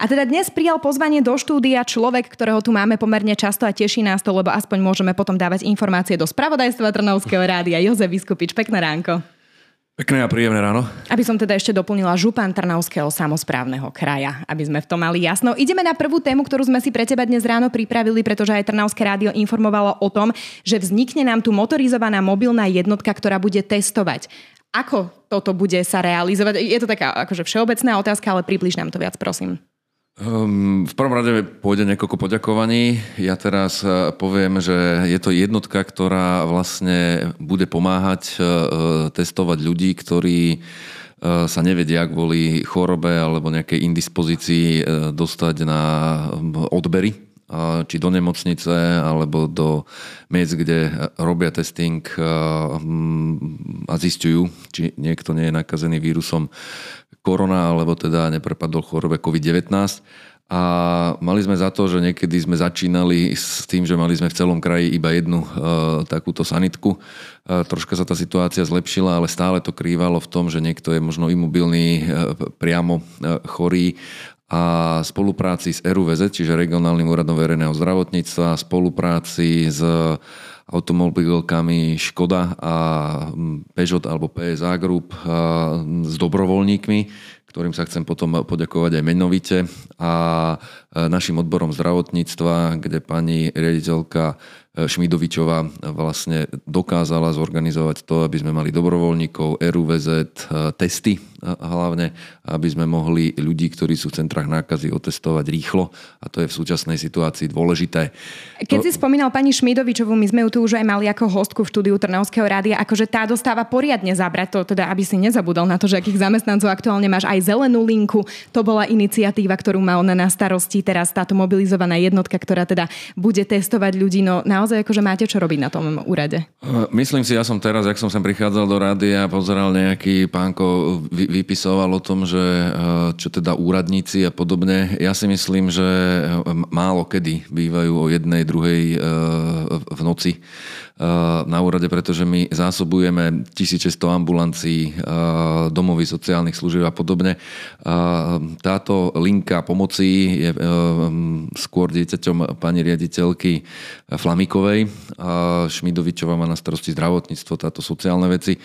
A teda dnes prijal pozvanie do štúdia človek, ktorého tu máme pomerne často a teší nás to, lebo aspoň môžeme potom dávať informácie do spravodajstva Trnavského rádia. Jozef Vyskupič, pekné ránko. Pekné a príjemné ráno. Aby som teda ešte doplnila župan Trnavského samozprávneho kraja, aby sme v tom mali jasno. Ideme na prvú tému, ktorú sme si pre teba dnes ráno pripravili, pretože aj Trnavské rádio informovalo o tom, že vznikne nám tu motorizovaná mobilná jednotka, ktorá bude testovať. Ako toto bude sa realizovať? Je to taká akože všeobecná otázka, ale približ nám to viac, prosím. Um, v prvom rade pôjde niekoľko poďakovaní. Ja teraz e, poviem, že je to jednotka, ktorá vlastne bude pomáhať uh, testovať ľudí, ktorí sa nevedia kvôli chorobe alebo nejakej indispozícii dostať na odbery či do nemocnice alebo do miest, kde robia testing a zistujú, či niekto nie je nakazený vírusom korona, alebo teda neprepadol chorobe COVID-19. A mali sme za to, že niekedy sme začínali s tým, že mali sme v celom kraji iba jednu e, takúto sanitku. E, troška sa tá situácia zlepšila, ale stále to krývalo v tom, že niekto je možno imobilný, e, priamo e, chorý a spolupráci s RUVZ, čiže Regionálnym úradom verejného zdravotníctva, spolupráci s automobilkami Škoda a Peugeot alebo PSA Group s dobrovoľníkmi, ktorým sa chcem potom poďakovať aj menovite. A našim odborom zdravotníctva, kde pani riaditeľka Šmidovičová vlastne dokázala zorganizovať to, aby sme mali dobrovoľníkov, RUVZ, testy hlavne, aby sme mohli ľudí, ktorí sú v centrách nákazy, otestovať rýchlo a to je v súčasnej situácii dôležité. Keď to... si spomínal pani Šmidovičovú, my sme ju tu už aj mali ako hostku v štúdiu Trnavského rádia, akože tá dostáva poriadne zabrať to, teda aby si nezabudol na to, že akých zamestnancov aktuálne máš aj zelenú linku. To bola iniciatíva, ktorú má ona na starosti, teraz táto mobilizovaná jednotka, ktorá teda bude testovať ľudí. No naozaj akože máte čo robiť na tom úrade? Myslím si, ja som teraz, ak som sem prichádzal do rady a pozeral nejaký pánko vypisoval o tom, že čo teda úradníci a podobne. Ja si myslím, že málo kedy bývajú o jednej, druhej v noci na úrade, pretože my zásobujeme 1600 ambulancií, domovy sociálnych služieb a podobne. Táto linka pomoci je skôr dieťaťom pani riaditeľky Flamikovej. Šmidovičová má na starosti zdravotníctvo, táto sociálne veci.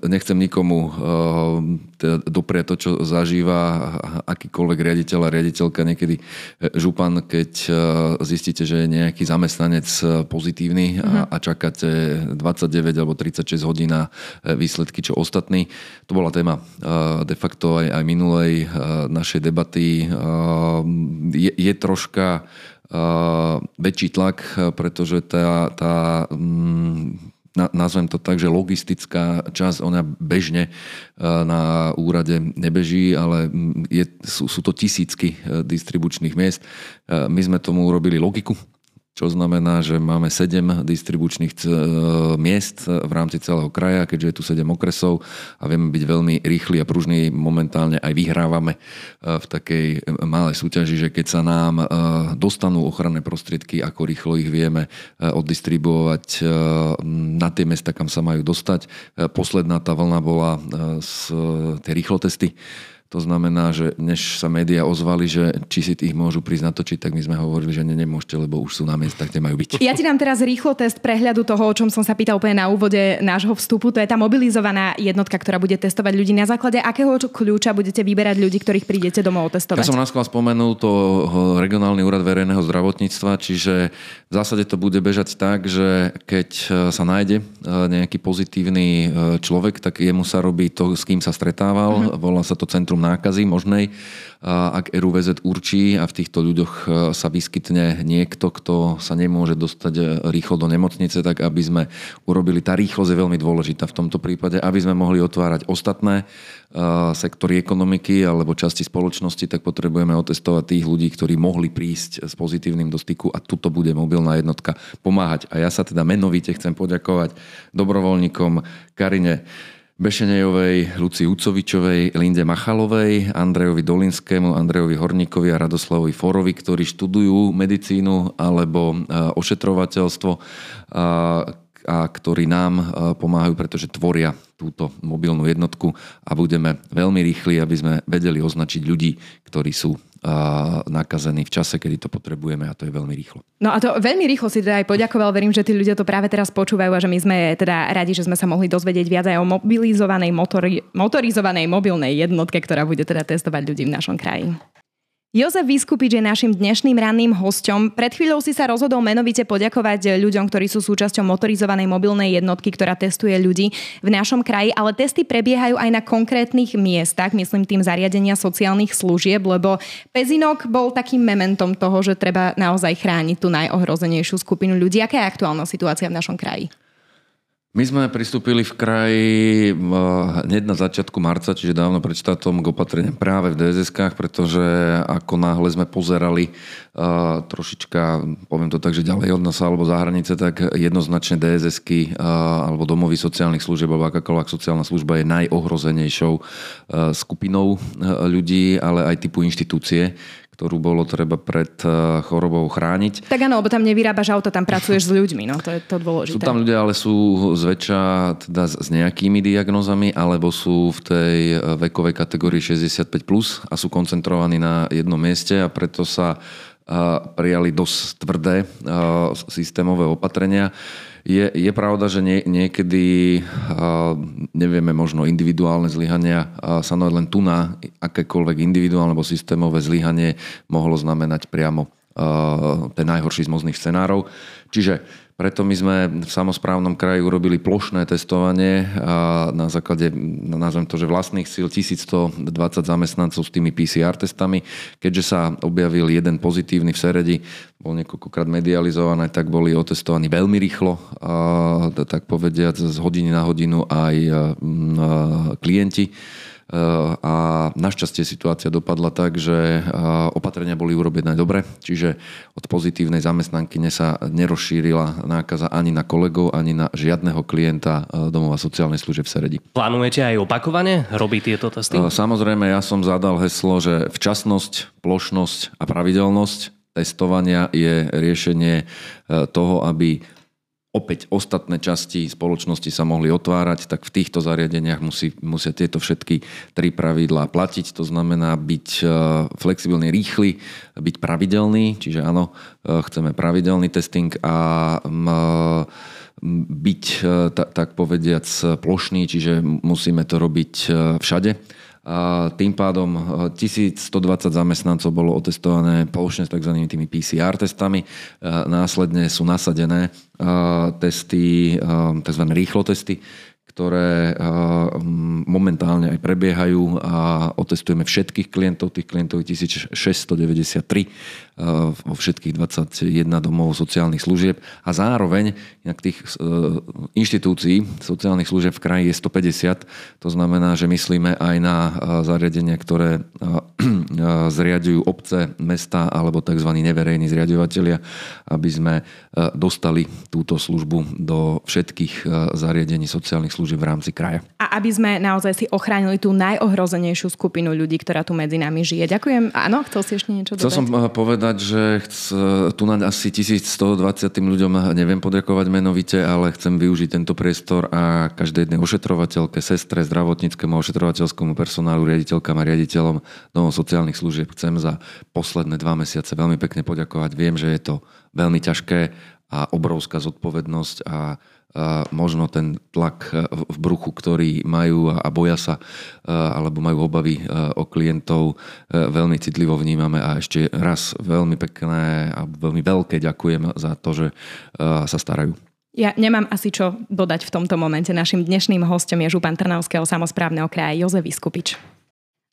Nechcem nikomu doprieť to, čo zažíva akýkoľvek riaditeľ a riaditeľka, niekedy župan, keď zistíte, že je nejaký zamestnanec pozitívny a, a čakáte 29 alebo 36 hodín na e, výsledky, čo ostatní. To bola téma e, de facto aj, aj minulej e, našej debaty. Je, je troška väčší tlak, pretože tá, tá mm, nazvem to tak, že logistická časť, ona bežne na úrade nebeží, ale je, sú, sú to tisícky distribučných miest. My sme tomu urobili logiku, čo znamená, že máme 7 distribučných e, miest v rámci celého kraja, keďže je tu 7 okresov a vieme byť veľmi rýchli a pružní. Momentálne aj vyhrávame e, v takej malej súťaži, že keď sa nám e, dostanú ochranné prostriedky, ako rýchlo ich vieme oddistribuovať na tie mesta, kam sa majú dostať. Posledná tá vlna bola z tie rýchlotesty, to znamená, že než sa médiá ozvali, že či si tých môžu prísť natočiť, tak my sme hovorili, že ne, nemôžete, lebo už sú na miestach, kde majú byť. Ja ti dám teraz rýchlo test prehľadu toho, o čom som sa pýtal úplne na úvode nášho vstupu. To je tá mobilizovaná jednotka, ktorá bude testovať ľudí. Na základe akého kľúča budete vyberať ľudí, ktorých prídete domov testovať? Ja som nás spomenul to regionálny úrad verejného zdravotníctva, čiže v zásade to bude bežať tak, že keď sa nájde e, nejaký pozitívny e, človek, tak jemu sa robí to, s kým sa stretával. Uh-huh. Volá sa to Centrum nákazy možnej, ak RUVZ určí a v týchto ľuďoch e, sa vyskytne niekto, kto sa nemôže dostať e, rýchlo do nemocnice, tak aby sme urobili, tá rýchlosť je veľmi dôležitá v tomto prípade, aby sme mohli otvárať ostatné e, sektory ekonomiky alebo časti spoločnosti, tak potrebujeme otestovať tých ľudí, ktorí mohli prísť s pozitívnym do styku a tuto bude mobilná jednotka pomáhať. A ja sa teda menovite chcem poďakovať dobrovoľníkom Karine Bešenejovej, Luci Ucovičovej, Linde Machalovej, Andrejovi Dolinskému, Andrejovi Horníkovi a Radoslavovi Forovi, ktorí študujú medicínu alebo e, ošetrovateľstvo a, ktorí nám e, pomáhajú, pretože tvoria túto mobilnú jednotku a budeme veľmi rýchli, aby sme vedeli označiť ľudí, ktorí sú nakazení v čase, kedy to potrebujeme a to je veľmi rýchlo. No a to veľmi rýchlo si teda aj poďakoval. Verím, že tí ľudia to práve teraz počúvajú a že my sme teda radi, že sme sa mohli dozvedieť viac aj o mobilizovanej motori- motorizovanej mobilnej jednotke, ktorá bude teda testovať ľudí v našom kraji. Jozef Vyskupič je našim dnešným ranným hosťom. Pred chvíľou si sa rozhodol menovite poďakovať ľuďom, ktorí sú súčasťou motorizovanej mobilnej jednotky, ktorá testuje ľudí v našom kraji, ale testy prebiehajú aj na konkrétnych miestach, myslím tým zariadenia sociálnych služieb, lebo Pezinok bol takým mementom toho, že treba naozaj chrániť tú najohrozenejšiu skupinu ľudí. Aká je aktuálna situácia v našom kraji? My sme pristúpili v kraji eh, hneď na začiatku marca, čiže dávno pred štátom k opatreniam práve v DSS-kách, pretože ako náhle sme pozerali uh, trošička, poviem to tak, že ďalej od nás alebo za hranice, tak jednoznačne DSS-ky uh, alebo domovy sociálnych služieb alebo akákoľvek sociálna služba je najohrozenejšou skupinou ľudí, ale aj typu inštitúcie, ktorú bolo treba pred eh, chorobou chrániť. Tak áno, lebo tam nevyrábaš auto, tam pracuješ s ľuďmi, no to je to dôležité. Sú tam ľudia, ale sú zväčša teda s nejakými diagnózami, alebo sú v tej eh, vekovej kategórii 65+, plus a sú koncentrovaní na jednom mieste a preto sa eh, prijali dosť tvrdé systémové opatrenia. Je, je pravda, že nie, niekedy nevieme, možno individuálne zlyhania sa len tu na akékoľvek individuálne alebo systémové zlyhanie mohlo znamenať priamo ten najhorší z možných scenárov. Čiže preto my sme v samozprávnom kraji urobili plošné testovanie a na základe, nazvem to, že vlastných síl 1120 zamestnancov s tými PCR testami. Keďže sa objavil jeden pozitívny v Seredi, bol niekoľkokrát medializované, tak boli otestovaní veľmi rýchlo, a, tak povediať z hodiny na hodinu aj klienti a našťastie situácia dopadla tak, že opatrenia boli urobené dobre, čiže od pozitívnej zamestnanky sa nerozšírila nákaza ani na kolegov, ani na žiadneho klienta domova sociálnej služeb v Seredi. Plánujete aj opakovane robiť tieto testy? Samozrejme, ja som zadal heslo, že včasnosť, plošnosť a pravidelnosť testovania je riešenie toho, aby opäť ostatné časti spoločnosti sa mohli otvárať, tak v týchto zariadeniach musí, musia tieto všetky tri pravidlá platiť. To znamená byť e, flexibilný, rýchly, byť pravidelný, čiže áno, e, chceme pravidelný testing a byť, tak povediac, plošný, čiže musíme to robiť všade a tým pádom 1120 e, zamestnancov bolo otestované poločne s tzv. tými PCR testami. E, následne sú nasadené e, testy, tzv. rýchlo testy, ktoré momentálne aj prebiehajú a otestujeme všetkých klientov, tých klientov 1693 vo všetkých 21 domov sociálnych služieb a zároveň inak tých inštitúcií sociálnych služieb v kraji je 150. To znamená, že myslíme aj na zariadenia, ktoré zriadujú obce, mesta alebo tzv. neverejní zriadovateľia, aby sme dostali túto službu do všetkých zariadení sociálnych služieb v rámci kraja. A aby sme naozaj si ochránili tú najohrozenejšiu skupinu ľudí, ktorá tu medzi nami žije. Ďakujem. Áno, chcel si ešte niečo dodať? Chcel som povedať, povedať, že tu na asi 1120 ľuďom neviem poďakovať menovite, ale chcem využiť tento priestor a každej jednej ošetrovateľke, sestre, zdravotníckému ošetrovateľskému personálu, riaditeľkám a riaditeľom domov sociálnych služieb chcem za posledné dva mesiace veľmi pekne poďakovať. Viem, že je to veľmi ťažké a obrovská zodpovednosť a možno ten tlak e, v bruchu, ktorý majú a boja sa e, alebo majú obavy e, o klientov, veľmi citlivo vnímame a ešte raz veľmi pekné a veľmi veľké ďakujem za to, že sa starajú. Ja nemám asi čo dodať v tomto momente. Našim dnešným hostom je župan Trnavského samozprávneho kraja Jozef Vyskupič.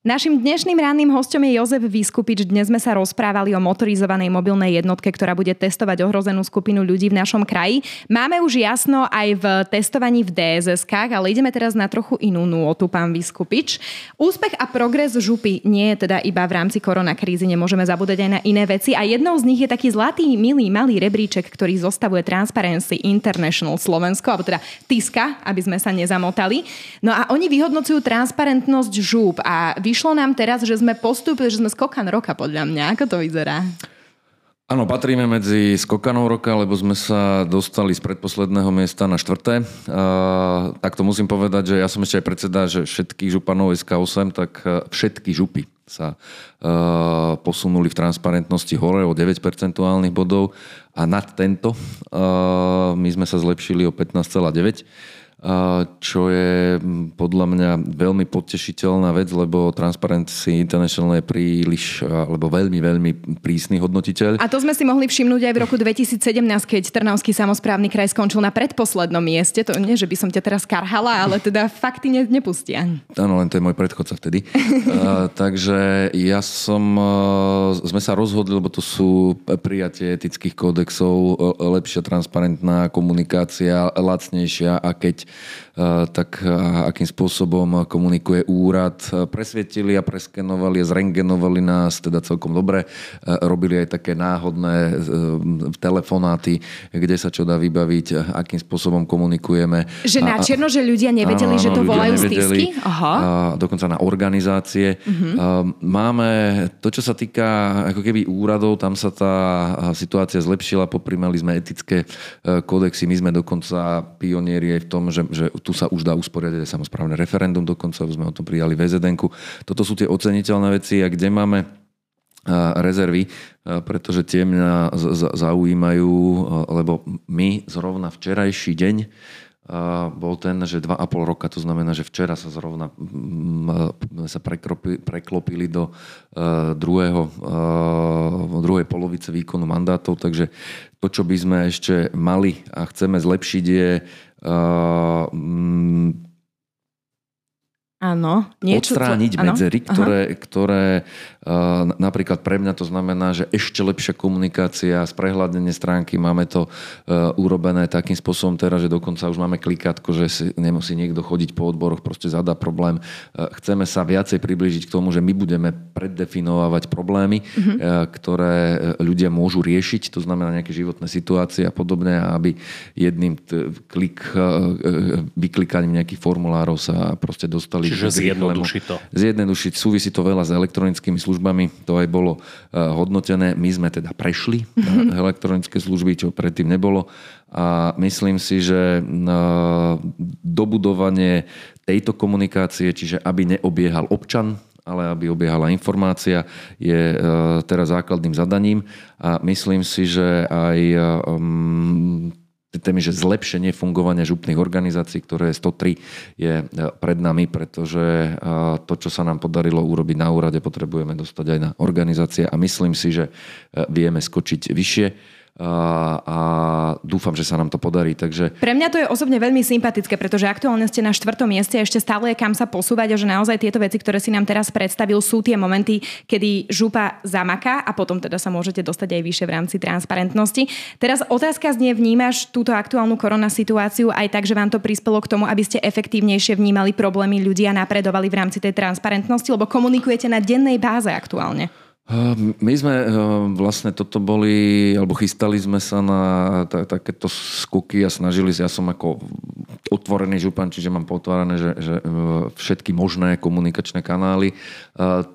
Našim dnešným ranným hostom je Jozef Vyskupič. Dnes sme sa rozprávali o motorizovanej mobilnej jednotke, ktorá bude testovať ohrozenú skupinu ľudí v našom kraji. Máme už jasno aj v testovaní v dss ale ideme teraz na trochu inú nôtu, pán Vyskupič. Úspech a progres župy nie je teda iba v rámci koronakrízy, nemôžeme zabúdať aj na iné veci a jednou z nich je taký zlatý, milý, malý rebríček, ktorý zostavuje Transparency International Slovensko, alebo teda TISKA, aby sme sa nezamotali. No a oni vyhodnocujú transparentnosť žúb a vyšlo nám teraz, že sme postúpili, že sme skokan roka podľa mňa. Ako to vyzerá? Áno, patríme medzi skokanov roka, lebo sme sa dostali z predposledného miesta na štvrté. Uh, tak to musím povedať, že ja som ešte aj predseda, že všetkých županov SK8, tak všetky župy sa uh, posunuli v transparentnosti hore o 9 percentuálnych bodov a nad tento uh, my sme sa zlepšili o 15,9 čo je podľa mňa veľmi potešiteľná vec, lebo Transparency International je príliš, alebo veľmi, veľmi prísny hodnotiteľ. A to sme si mohli všimnúť aj v roku 2017, keď Trnavský samozprávny kraj skončil na predposlednom mieste. To nie, že by som ťa teraz karhala, ale teda fakty ne, nepustia. Áno, len to je môj predchodca vtedy. uh, takže ja som, uh, sme sa rozhodli, lebo to sú prijatie etických kódexov, lepšia transparentná komunikácia, lacnejšia a keď tak eh, akým spôsobom komunikuje úrad. Presvietili a preskenovali a zrengenovali nás teda celkom dobre. Eh, robili aj také náhodné telefonáty, kde sa čo dá vybaviť, akým spôsobom komunikujeme. Že na čierno, že ľudia nevedeli, áno, že to volajú nevedeli, stisky? Aha. A dokonca na organizácie. Uh-huh. Máme to, čo sa týka ako keby úradov, tam sa tá situácia zlepšila, poprimali sme etické kódexy, my sme dokonca pionieri aj v tom, že, že tu sa už dá usporiadať aj samozprávne referendum, dokonca sme o tom prijali vzn Toto sú tie oceniteľné veci a kde máme rezervy, pretože tie mňa zaujímajú, lebo my zrovna včerajší deň bol ten, že 2,5 roka, to znamená, že včera sa zrovna sa preklopili, preklopili do druhého, druhej polovice výkonu mandátov, takže to, čo by sme ešte mali a chceme zlepšiť je 呃 Áno. Niečo, odstrániť čo... medzery, ktoré, ktoré uh, napríklad pre mňa to znamená, že ešte lepšia komunikácia, sprehľadnenie stránky, máme to uh, urobené takým spôsobom teraz, že dokonca už máme klikátko, že si, nemusí niekto chodiť po odboroch, proste zadá problém. Uh, chceme sa viacej priblížiť k tomu, že my budeme preddefinovať problémy, uh-huh. uh, ktoré ľudia môžu riešiť, to znamená nejaké životné situácie a podobne, aby jedným t- klik, uh, vyklikaním nejakých formulárov sa proste dostali Čiže zjednoduší to. Zjednodušiť, súvisí to veľa s elektronickými službami, to aj bolo uh, hodnotené. My sme teda prešli mm-hmm. elektronické služby, čo predtým nebolo. A myslím si, že uh, dobudovanie tejto komunikácie, čiže aby neobiehal občan, ale aby obiehala informácia, je uh, teraz základným zadaním a myslím si, že aj um, témy, že zlepšenie fungovania župných organizácií, ktoré je 103, je e, pred nami, pretože e, to, čo sa nám podarilo urobiť na úrade, potrebujeme dostať aj na organizácie a myslím si, že e, vieme skočiť vyššie a dúfam, že sa nám to podarí. Takže... Pre mňa to je osobne veľmi sympatické, pretože aktuálne ste na štvrtom mieste a ešte stále je kam sa posúvať a že naozaj tieto veci, ktoré si nám teraz predstavil, sú tie momenty, kedy župa zamaká a potom teda sa môžete dostať aj vyššie v rámci transparentnosti. Teraz otázka znie, vnímaš túto aktuálnu korona situáciu aj tak, že vám to prispelo k tomu, aby ste efektívnejšie vnímali problémy ľudí a napredovali v rámci tej transparentnosti, lebo komunikujete na dennej báze aktuálne. Ehm, my sme ehm, vlastne toto boli, alebo chystali sme sa na takéto skúky a snažili sa, ja som ako otvorený župan, čiže mám potvárané, že, že ehm, všetky možné komunikačné kanály.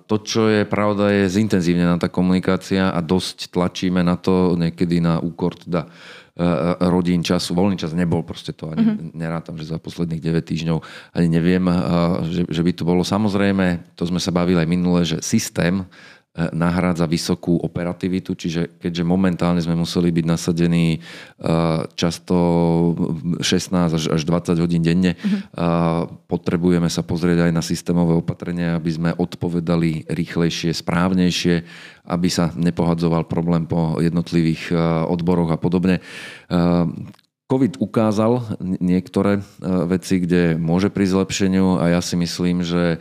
To, čo je pravda, je zintenzívnená tá komunikácia a dosť tlačíme na to niekedy na úkor teda rodín času. Voľný čas nebol, proste to ani mm-hmm. nerátam, že za posledných 9 týždňov ani neviem, že, že by to bolo. Samozrejme, to sme sa bavili aj minule, že systém E, nahrádza vysokú operativitu, čiže keďže momentálne sme museli byť nasadení e, často 16 až, až 20 hodín denne, uh-huh. potrebujeme sa pozrieť aj na systémové opatrenia, aby sme odpovedali rýchlejšie, správnejšie, aby sa nepohadzoval problém po jednotlivých odboroch a podobne. COVID ukázal niektoré veci, kde môže pri zlepšeniu a ja si myslím, že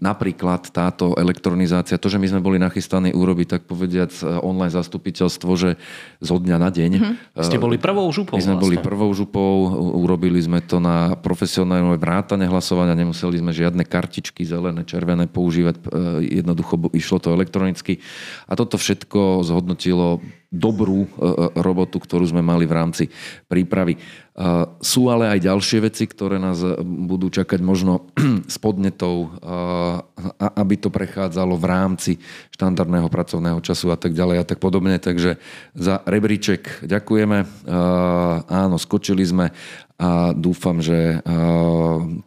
napríklad táto elektronizácia, to, že my sme boli nachystaní urobiť, tak povediac, e, online zastupiteľstvo, že zo dňa na deň. Mm-hmm. Ste boli prvou župou. My sme vlastne. boli prvou župou, urobili sme to na profesionálne vrátane hlasovania, nemuseli sme žiadne kartičky zelené, červené používať, e, jednoducho išlo to elektronicky. A toto všetko zhodnotilo dobrú robotu, ktorú sme mali v rámci prípravy. Sú ale aj ďalšie veci, ktoré nás budú čakať možno s podnetou, aby to prechádzalo v rámci štandardného pracovného času a tak ďalej a tak podobne. Takže za rebríček ďakujeme. Áno, skočili sme a dúfam, že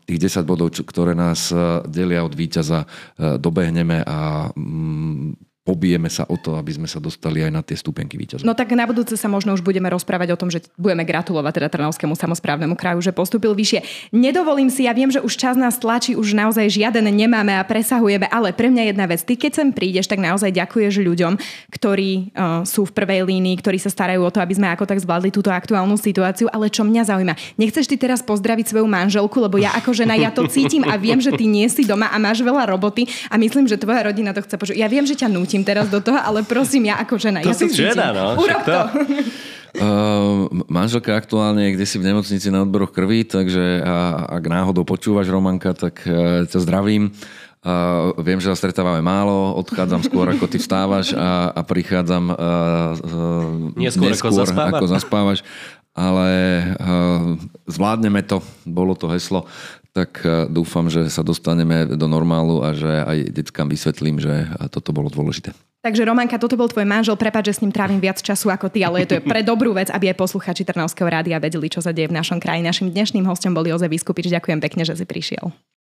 tých 10 bodov, ktoré nás delia od víťaza, dobehneme a mm, pobijeme sa o to, aby sme sa dostali aj na tie stupenky víťazov. No tak na budúce sa možno už budeme rozprávať o tom, že budeme gratulovať teda Trnavskému samozprávnemu kraju, že postupil vyššie. Nedovolím si, ja viem, že už čas nás tlačí, už naozaj žiaden nemáme a presahujeme, ale pre mňa jedna vec. Ty keď sem prídeš, tak naozaj ďakuješ ľuďom, ktorí uh, sú v prvej línii, ktorí sa starajú o to, aby sme ako tak zvládli túto aktuálnu situáciu, ale čo mňa zaujíma. Nechceš ty teraz pozdraviť svoju manželku, lebo ja ako žena ja to cítim a viem, že ty nie si doma a máš veľa roboty a myslím, že tvoja rodina to chce počuť. Ja viem, že ťa nútim vletím teraz do toho, ale prosím, ja ako žena, to ja si žena, no. Urob to. Uh, manželka aktuálne je kde si v nemocnici na odboroch krvi, takže a, ak náhodou počúvaš Romanka, tak uh, ťa zdravím. Uh, viem, že sa stretávame málo, odchádzam skôr ako ty vstávaš a, a prichádzam uh, uh, neskôr, neskôr ako, ako zaspávaš. Ale uh, zvládneme to, bolo to heslo tak e, dúfam, že sa dostaneme do normálu a že aj deckám vysvetlím, že toto bolo dôležité. Takže Romanka, toto bol tvoj manžel, prepáč, že s ním trávim viac času ako ty, ale je to je pre dobrú vec, aby aj posluchači Trnavského rádia vedeli, čo sa deje v našom kraji. Našim dnešným hostom bol Jozef Vyskupič. Ďakujem pekne, že si prišiel.